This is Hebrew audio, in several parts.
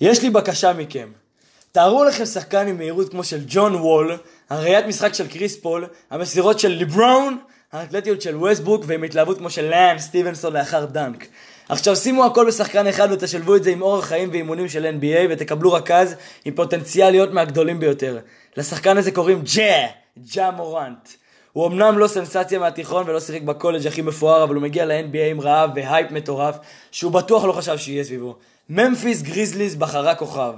יש לי בקשה מכם. תארו לכם שחקן עם מהירות כמו של ג'ון וול, הראיית משחק של קריס פול, המסירות של לברון, האתלטיות של ווסטברוק ועם התלהבות כמו של לאנס סטיבנסון לאחר דנק. עכשיו שימו הכל בשחקן אחד ותשלבו את זה עם אורח חיים ואימונים של NBA ותקבלו רכז עם פוטנציאל להיות מהגדולים ביותר. לשחקן הזה קוראים ג'ה, ג'ה מורנט. הוא אמנם לא סנסציה מהתיכון ולא שיחק בקולג' הכי מפואר, אבל הוא מגיע ל-NBA עם רעב והייפ מטורף, שהוא בטוח לא חשב שיהיה סביבו. ממפיס גריזליס בחרה כוכב.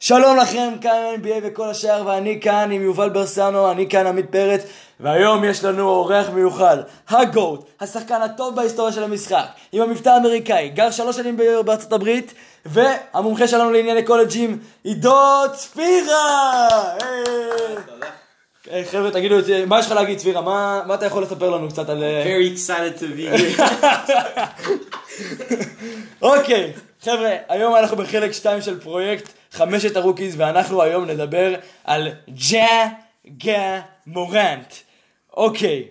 שלום לכם, כאן NBA וכל השאר, ואני כאן עם יובל ברסנו, אני כאן עמית פרץ, והיום יש לנו אורח מיוחד, הגוט, השחקן הטוב בהיסטוריה של המשחק, עם המבטא האמריקאי, גר שלוש שנים בארצות הברית, והמומחה שלנו לענייני קולג'ים, עידו צפירה! היי, חבר'ה, תגידו, מה יש לך להגיד, צפירה? מה, מה אתה יכול לספר לנו קצת על... אה, Very excited to be here. אוקיי, חבר'ה, היום אנחנו בחלק 2 של פרויקט חמשת הרוקיז, ואנחנו היום נדבר על ג'ה ג'ה מורנט. אוקיי,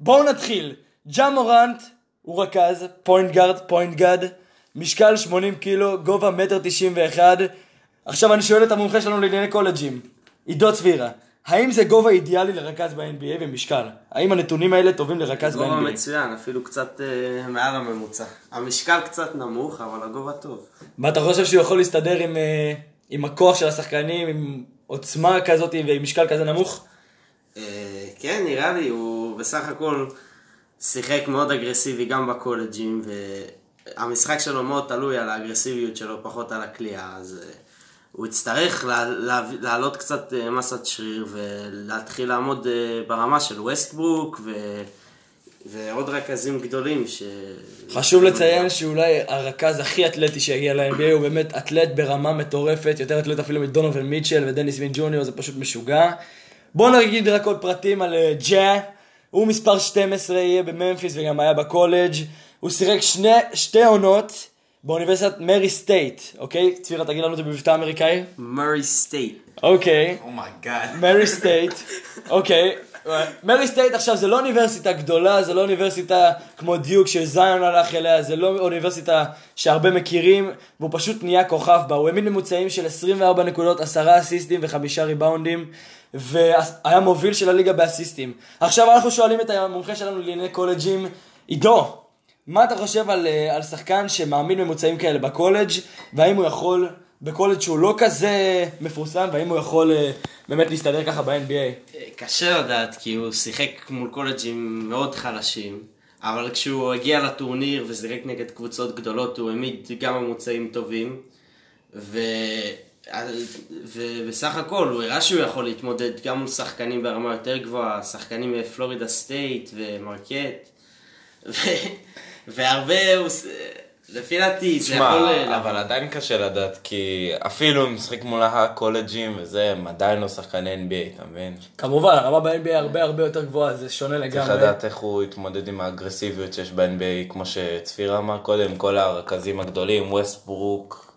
בואו נתחיל. ג'ה מורנט הוא רכז, point guard, point god, משקל 80 קילו, גובה מטר 91. עכשיו אני שואל את המומחה שלנו לענייני קולג'ים, עידו צבירה. האם זה גובה אידיאלי לרכז ב-NBA ומשקל? האם הנתונים האלה טובים לרכז ב-NBA? גובה מצוין, אפילו קצת אה, מעל הממוצע. המשקל קצת נמוך, אבל הגובה טוב. מה אתה חושב שהוא יכול להסתדר עם, אה, עם הכוח של השחקנים, עם עוצמה כזאת ועם משקל כזה נמוך? אה, כן, נראה לי, הוא בסך הכל שיחק מאוד אגרסיבי גם בקולג'ים, והמשחק שלו מאוד תלוי על האגרסיביות שלו, פחות על הכלייה, אז אה, הוא יצטרך לה- לה- להעלות קצת אה, מסת שריר ולהתחיל לעמוד אה, ברמה של ווסטברוק ו... ועוד רכזים גדולים ש... חשוב לציין שאולי הרכז הכי אתלטי שהגיע ל-NBA הוא באמת אתלט ברמה מטורפת, יותר אתלט אפילו מדונובל מיטשל ודניס סמית' ג'וניור, זה פשוט משוגע. בואו נגיד רק עוד פרטים על אה, ג'ה, הוא מספר 12, יהיה בממפיס וגם היה בקולג', הוא שיחק שני, שתי עונות באוניברסיטת מרי סטייט, אוקיי? צבירה תגיד לנו את זה במבטא אמריקאי? Murray State. אוקיי. Oh my god. Murray State, אוקיי. מרי סטייט עכשיו זה לא אוניברסיטה גדולה, זה לא אוניברסיטה כמו דיוק שזיון הלך אליה, זה לא אוניברסיטה שהרבה מכירים, והוא פשוט נהיה כוכב בה. הוא העמיד ממוצעים של 24 נקודות, 10 אסיסטים וחמישה ריבאונדים, והיה מוביל של הליגה באסיסטים. עכשיו אנחנו שואלים את המומחה שלנו לענייני קולג'ים, עידו, מה אתה חושב על, אה, על שחקן שמעמיד ממוצעים כאלה בקולג', והאם הוא יכול, בקולג' שהוא לא כזה מפורסם, והאם הוא יכול אה, באמת להסתדר ככה ב-NBA? קשה לדעת, כי הוא שיחק מול קולג'ים מאוד חלשים, אבל כשהוא הגיע לטורניר ושיחק נגד קבוצות גדולות, הוא העמיד גם ממוצעים טובים, ו... ובסך הכל הוא הראה שהוא יכול להתמודד גם מול שחקנים ברמה יותר גבוהה, שחקנים מפלורידה סטייט ומרקט. והרבה, הוא... לפי דעתי, זה יכול... שמע, אבל עדיין קשה לדעת, כי אפילו אם משחק מול הקולג'ים וזה, הם עדיין לא שחקני NBA, אתה מבין? כמובן, הרמה ב-NBA הרבה הרבה יותר גבוהה, זה שונה צריך לגמרי. לדעת איך הוא יתמודד עם האגרסיביות שיש ב-NBA, כמו שצביר אמר קודם, כל הרכזים הגדולים, ווסטברוק.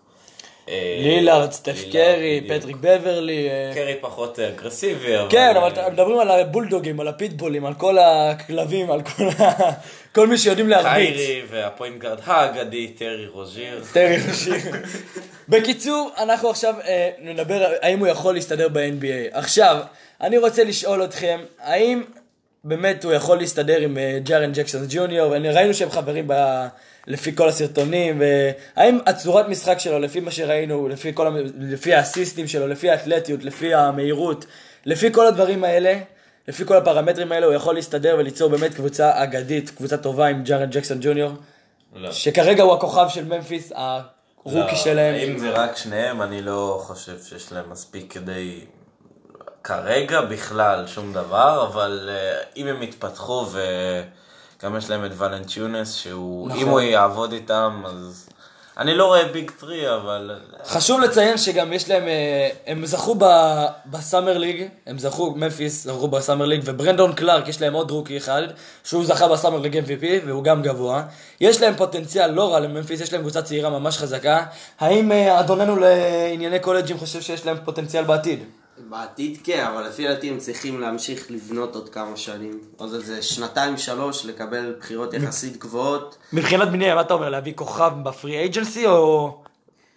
אה, לילארד, סטף קרי. פטריק בברלי. אה, קרי פחות אגרסיבי, אבל... כן, אבל מדברים על הבולדוגים, על הפיטבולים, על כל הכלבים, על כל ה- כל מי שיודעים להרביץ. קיירי וה point guard האגדי, טרי רוז'יר. טרי רושיר. בקיצור, אנחנו עכשיו אה, נדבר האם הוא יכול להסתדר ב-NBA. עכשיו, אני רוצה לשאול אתכם, האם באמת הוא יכול להסתדר עם ג'ארן ג'קסון ג'וניור? ראינו שהם חברים ב... לפי כל הסרטונים, והאם הצורת משחק שלו, לפי מה שראינו, לפי, כל, לפי האסיסטים שלו, לפי האתלטיות, לפי המהירות, לפי כל הדברים האלה, לפי כל הפרמטרים האלה, הוא יכול להסתדר וליצור באמת קבוצה אגדית, קבוצה טובה עם ג'ארן ג'קסון ג'וניור, לא. שכרגע הוא הכוכב של ממפיס, ה rookie לא, שלהם. אם זה רק שניהם, אני לא חושב שיש להם מספיק כדי... כרגע בכלל שום דבר, אבל אה, אם הם יתפתחו וגם יש להם את ולנטיונס, שהוא... נכון. אם הוא יעבוד איתם, אז... אני לא רואה big three, אבל... חשוב לציין שגם יש להם, אה, הם זכו ב- ב Summer League, הם זכו, ממפיס זכו בסאמר ליג, וברנדון קלארק, יש להם עוד רוקי אחד, שהוא זכה בסאמר ליג MVP, והוא גם גבוה. יש להם פוטנציאל לא רע לממפיס, יש להם קבוצה צעירה ממש חזקה. האם אה, אדוננו לענייני קולג'ים חושב שיש להם פוטנציאל בעתיד? בעתיד כן, אבל לפי דעתי הם צריכים להמשיך לבנות עוד כמה שנים. עוד איזה שנתיים שלוש לקבל בחירות יחסית גבוהות. מבחינת מי, מה אתה אומר, להביא כוכב בפרי אייג'נסי או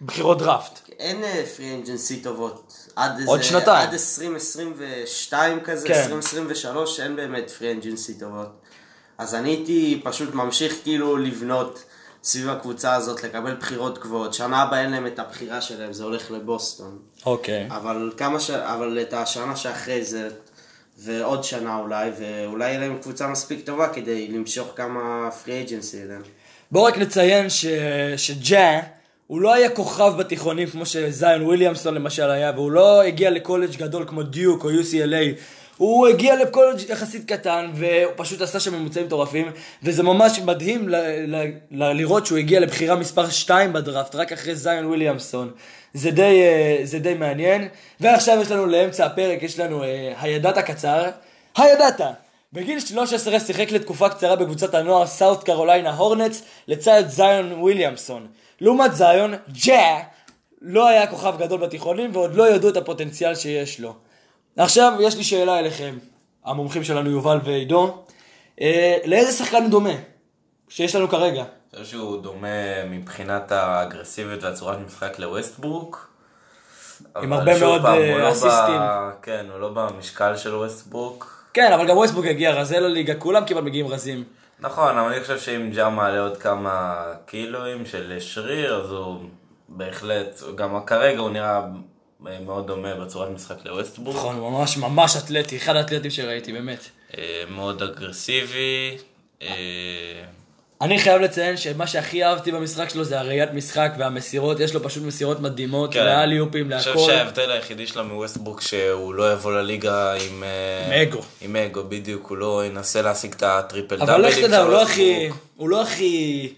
בחירות דראפט? אין free agency טובות. עד עוד איזה- שנתיים. עד 2022 כזה, כן. 2023, אין באמת free agency טובות. אז אני הייתי פשוט ממשיך כאילו לבנות סביב הקבוצה הזאת, לקבל בחירות גבוהות. שנה הבאה אין להם את הבחירה שלהם, זה הולך לבוסטון. אוקיי. אבל כמה ש... אבל את השנה שאחרי זה, ועוד שנה אולי, ואולי יהיה להם קבוצה מספיק טובה כדי למשוך כמה free agency אליהם. בואו רק נציין ש... שג'ה, הוא לא היה כוכב בתיכונים כמו שזיון וויליאמסון למשל היה, והוא לא הגיע לקולג' גדול כמו דיוק או UCLA. הוא הגיע לקולג' יחסית קטן, והוא פשוט עשה שם ממוצעים מטורפים, וזה ממש מדהים ל- ל- ל- לראות שהוא הגיע לבחירה מספר 2 בדראפט, רק אחרי זיון וויליאמסון. זה די, אה, זה די מעניין. ועכשיו יש לנו לאמצע הפרק, יש לנו אה, הידעת הקצר. הידעת! בגיל 13 שיחק לתקופה קצרה בקבוצת הנוער סאוט קרוליינה הורנטס לצד זיון וויליאמסון. לעומת זיון, ג'ה לא היה כוכב גדול בתיכונים ועוד לא ידעו את הפוטנציאל שיש לו. עכשיו יש לי שאלה אליכם, המומחים שלנו יובל ועידו. אה, לאיזה שחקן הוא דומה שיש לנו כרגע? אני חושב שהוא דומה מבחינת האגרסיביות והצורת משחק לווסטברוק. עם הרבה מאוד, פעם, אה, הוא לא ב- אסיסטים. כן, הוא לא במשקל של ווסטברוק. כן, אבל גם ווסטברוק הגיע רזה לליגה, כולם כמעט מגיעים רזים. נכון, אבל אני חושב שאם ג'ה מעלה עוד כמה קילואים של שריר, אז הוא בהחלט, גם כרגע הוא נראה מאוד דומה בצורת משחק לווסטברוק. נכון, ממש ממש אתלטי, אחד האתלטים שראיתי, באמת. אה, מאוד אגרסיבי. אה, אני חייב לציין שמה שהכי אהבתי במשחק שלו זה הראיית משחק והמסירות, יש לו פשוט מסירות מדהימות, כן. לאליופים, אני חושב להכל. שההבדל היחידי שלו מווסטברוק שהוא לא יבוא לליגה עם... אה, עם אגו. עם אגו, בדיוק, הוא לא ינסה להשיג את הטריפל אבל דאבלים לך של תדע, הוא לא ווסטברוק. הכי... הוא לא הכי...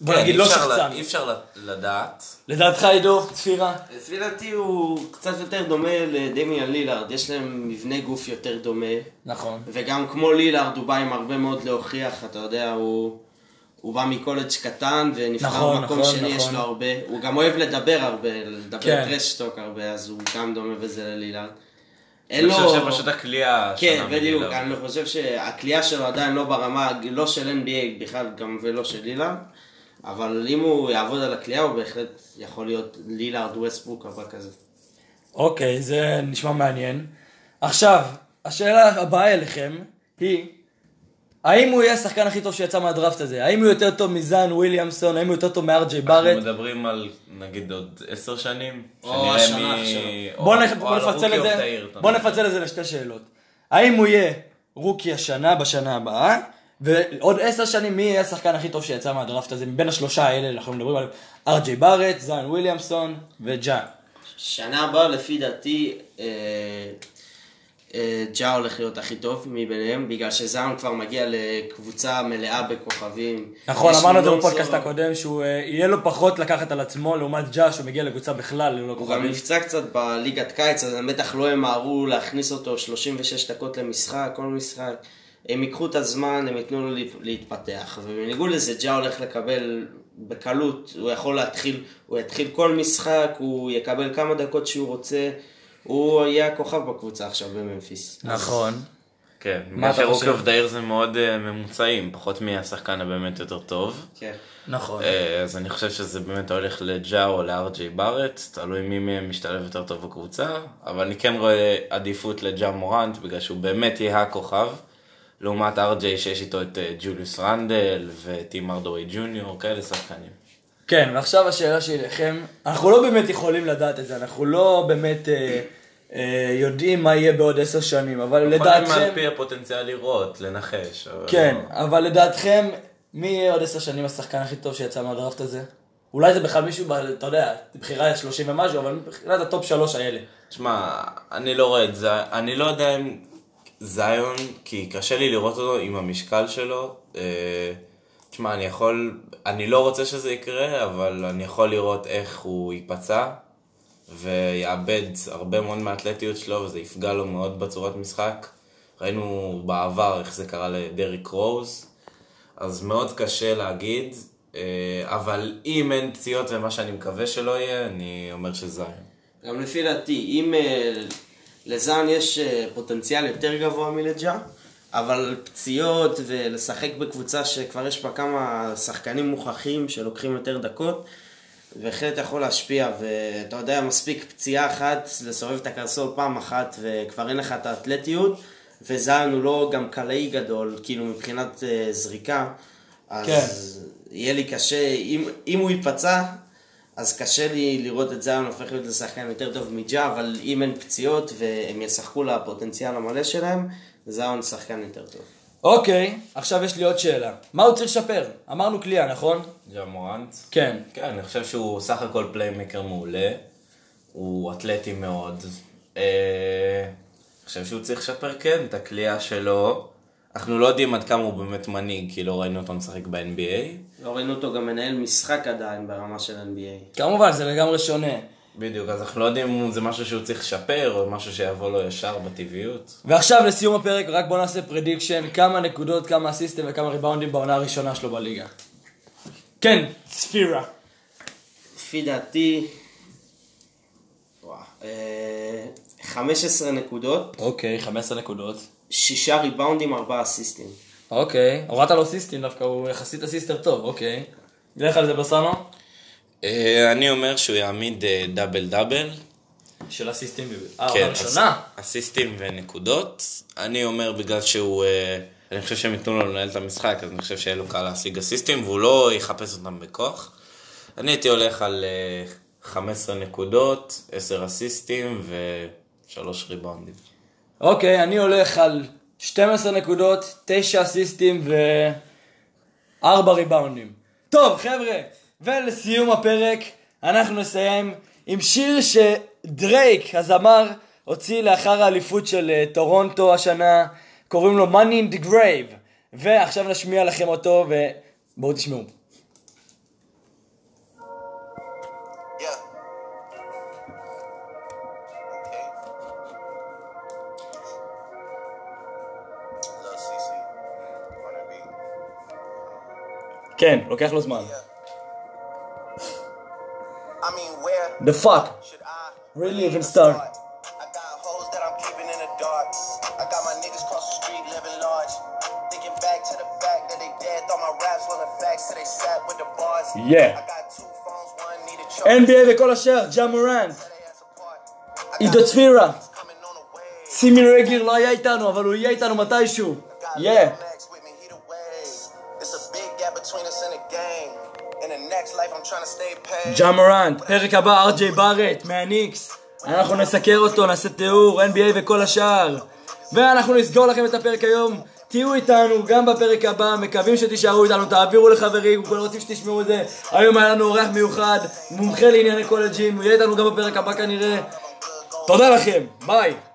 בוא כן, נגיד, אי לא שחצן. אי אפשר ל- לדעת. לדעתך עידו, צפירה? לפי דעתי הוא קצת יותר דומה לדמיאן לילארד, יש להם מבנה גוף יותר דומה. נכון. וגם כמו לילארד הוא בא עם הרבה מאוד להוכיח, אתה יודע, הוא, הוא בא מקולג' קטן ונבחר נכון, במקום נכון, שני, נכון. יש לו הרבה. הוא גם אוהב לדבר הרבה, לדבר כן. טרשטוק הרבה, אז הוא גם דומה בזה ללילארד. אין אני לו... חושב שפשוט הכלייה כן, בדיוק. אני חושב שהכלייה שלו עדיין לא ברמה, לא של NBA בכלל, גם ולא של לילארד, אבל אם הוא יעבוד על הכלייה, הוא בהחלט יכול להיות לילארד ווסטבוק הבא כזה. אוקיי, זה נשמע מעניין. עכשיו, השאלה הבאה אליכם היא, האם הוא יהיה השחקן הכי טוב שיצא מהדראפט הזה? האם הוא יותר טוב מזן וויליאמסון? האם הוא יותר טוב מארג'יי בארט? אנחנו מדברים על נגיד עוד עשר שנים. או השנה עכשיו. בוא, נפצל את זה, בוא. נפצל את זה לשתי שאלות. האם הוא יהיה רוקי השנה בשנה הבאה, ועוד עשר שנים מי יהיה השחקן הכי טוב שיצא מהדראפט הזה, מבין השלושה האלה, אנחנו מדברים על ארג'יי בארט, זן וויליאמסון וג'ה. שנה הבאה, לפי דעתי, אה, אה, ג'ה הולך להיות הכי טוב מביניהם, בגלל שזאון כבר מגיע לקבוצה מלאה בכוכבים. נכון, אמרנו את זה בפודקאסט הקודם, שהוא אה, יהיה לו פחות לקחת על עצמו, לעומת ג'ה, שהוא מגיע לקבוצה בכלל ללא הוא גם כוכבים. נפצע קצת בליגת קיץ, אז הם בטח לא ימהרו להכניס אותו 36 דקות למשחק, כל משחק. הם ייקחו את הזמן, הם ייתנו לו להתפתח. ובניגוד לזה, ג'ה הולך לקבל בקלות, הוא יכול להתחיל, הוא יתחיל כל משחק, הוא יקבל כמה דקות שהוא רוצה, הוא יהיה הכוכב בקבוצה עכשיו בממפיס. נכון. כן, מה אתה חושב? אוף דייר זה מאוד אה, ממוצעים, פחות מהשחקן הבאמת יותר טוב. כן. נכון. אה, אז אני חושב שזה באמת הולך לג'ה או לארג'יי בארט, תלוי מי מהם משתלב יותר טוב בקבוצה, אבל אני כן רואה עדיפות לג'ה מורנט, בגלל שהוא באמת יהיה הכוכב, לעומת ארג'יי שיש איתו את אה, ג'וליוס רנדל וטים ארדווי ג'וניור, כאלה שחקנים. כן, ועכשיו השאלה שלי אליכם, אנחנו לא באמת יכולים לדעת את זה, אנחנו לא באמת אה, אה, יודעים מה יהיה בעוד עשר שנים, אבל יכולים לדעתכם, על פי הפוטנציאל לראות, לנחש. אבל כן, לא. אבל לדעתכם, מי יהיה עוד עשר שנים השחקן הכי טוב שיצא מהדראפט הזה? אולי זה בכלל מישהו, אתה יודע, בחירה 30 ומשהו, אבל מבחינת ה top שלוש האלה. תשמע, אני לא רואה את זה, אני לא יודע אם זיון, כי קשה לי לראות אותו עם המשקל שלו. אה, תשמע, אני יכול, אני לא רוצה שזה יקרה, אבל אני יכול לראות איך הוא ייפצע, ויאבד הרבה מאוד מהאתלטיות שלו, וזה יפגע לו מאוד בצורת משחק. ראינו בעבר איך זה קרה לדריק רוז, אז מאוד קשה להגיד, אה, אבל אם אין פציעות ומה שאני מקווה שלא יהיה, אני אומר שזיון. גם לפי דעתי, אם, אה, לזאן יש אה, פוטנציאל יותר גבוה מלג'ה, אבל פציעות ולשחק בקבוצה שכבר יש בה כמה שחקנים מוכחים שלוקחים יותר דקות, בהחלט יכול להשפיע, ואתה יודע, מספיק פציעה אחת לסובב את הקרסול פעם אחת וכבר אין לך את האתלטיות, וזאן הוא לא גם קלעי גדול, כאילו מבחינת אה, זריקה, אז כן. יהיה לי קשה, אם, אם הוא ייפצע, אז קשה לי לראות את זיון הופך להיות לשחקן יותר טוב מג'ה, אבל אם אין פציעות והם ישחקו לפוטנציאל המלא שלהם, זיון שחקן יותר טוב. אוקיי, עכשיו יש לי עוד שאלה. מה הוא צריך לשפר? אמרנו קליעה, נכון? ג'מורנט. כן. כן, אני חושב שהוא סך הכל פליימקר מעולה. הוא אתלטי מאוד. אה, אני חושב שהוא צריך לשפר, כן, את הכלייה שלו. אנחנו לא יודעים עד כמה הוא באמת מנהיג, כי לא ראינו אותו משחק ב-NBA. לא ראינו אותו גם מנהל משחק עדיין ברמה של NBA. כמובן, זה לגמרי שונה. בדיוק, אז אנחנו לא יודעים אם זה משהו שהוא צריך לשפר, או משהו שיבוא לו ישר בטבעיות. ועכשיו לסיום הפרק, רק בוא נעשה prediction, כמה נקודות, כמה אסיסטים וכמה ריבאונדים בעונה הראשונה שלו בליגה. כן, ספירה. לפי דעתי, וואו, אה, 15 נקודות, אוקיי, 15 נקודות. שישה ריבאונדים, ארבעה אסיסטים. אוקיי, הורדת לו אסיסטים דווקא, הוא יחסית assister טוב, אוקיי. נלך על זה בסנו? אה, אני אומר שהוא יעמיד אה, double double. של אסיסטים, אה, כן, עונה ראשונה? אס- אסיסטים ונקודות. אני אומר בגלל שהוא... אה, אני חושב שהם ייתנו לו לנהל את המשחק, אז אני חושב שיהיה לו קל להשיג אסיסטים, והוא לא יחפש אותם בכוח. אני הייתי הולך על אה, 15 נקודות, 10 אסיסטים ו-3 ריבאונדים. אוקיי, אני הולך על 12 נקודות, 9 אסיסטים ו-4 ריבאונדים. טוב, חבר'ה, ולסיום הפרק, אנחנו נסיים עם שיר שדרייק, הזמר, הוציא לאחר האליפות של אה, טורונטו השנה, קוראים לו Money in the Grave. ועכשיו נשמיע לכם אותו, ובואו תשמעו. raps wasn't facts, so they sat with the bars. Yeah. I got two phones, one needed charge. NBA וכל השאר, ג'ה מורנט, Set they ass apart. I עידו got צפירה, coming on the way. סימי רגיר לא היה איתנו, אבל הוא יהיה איתנו מתישהו. Got Yeah. מורנט, פרק הבא ארג'יי בארט מהניקס. אנחנו נסקר אותו, נעשה תיאור, NBA וכל השאר. ואנחנו נסגור לכם את הפרק היום. תהיו איתנו גם בפרק הבא, מקווים שתישארו איתנו, תעבירו לחברים, כולם רוצים שתשמעו את זה. היום היה לנו אורח מיוחד, מומחה לענייני קולג'ים, הוא יהיה איתנו גם בפרק הבא כנראה. תודה לכם, ביי.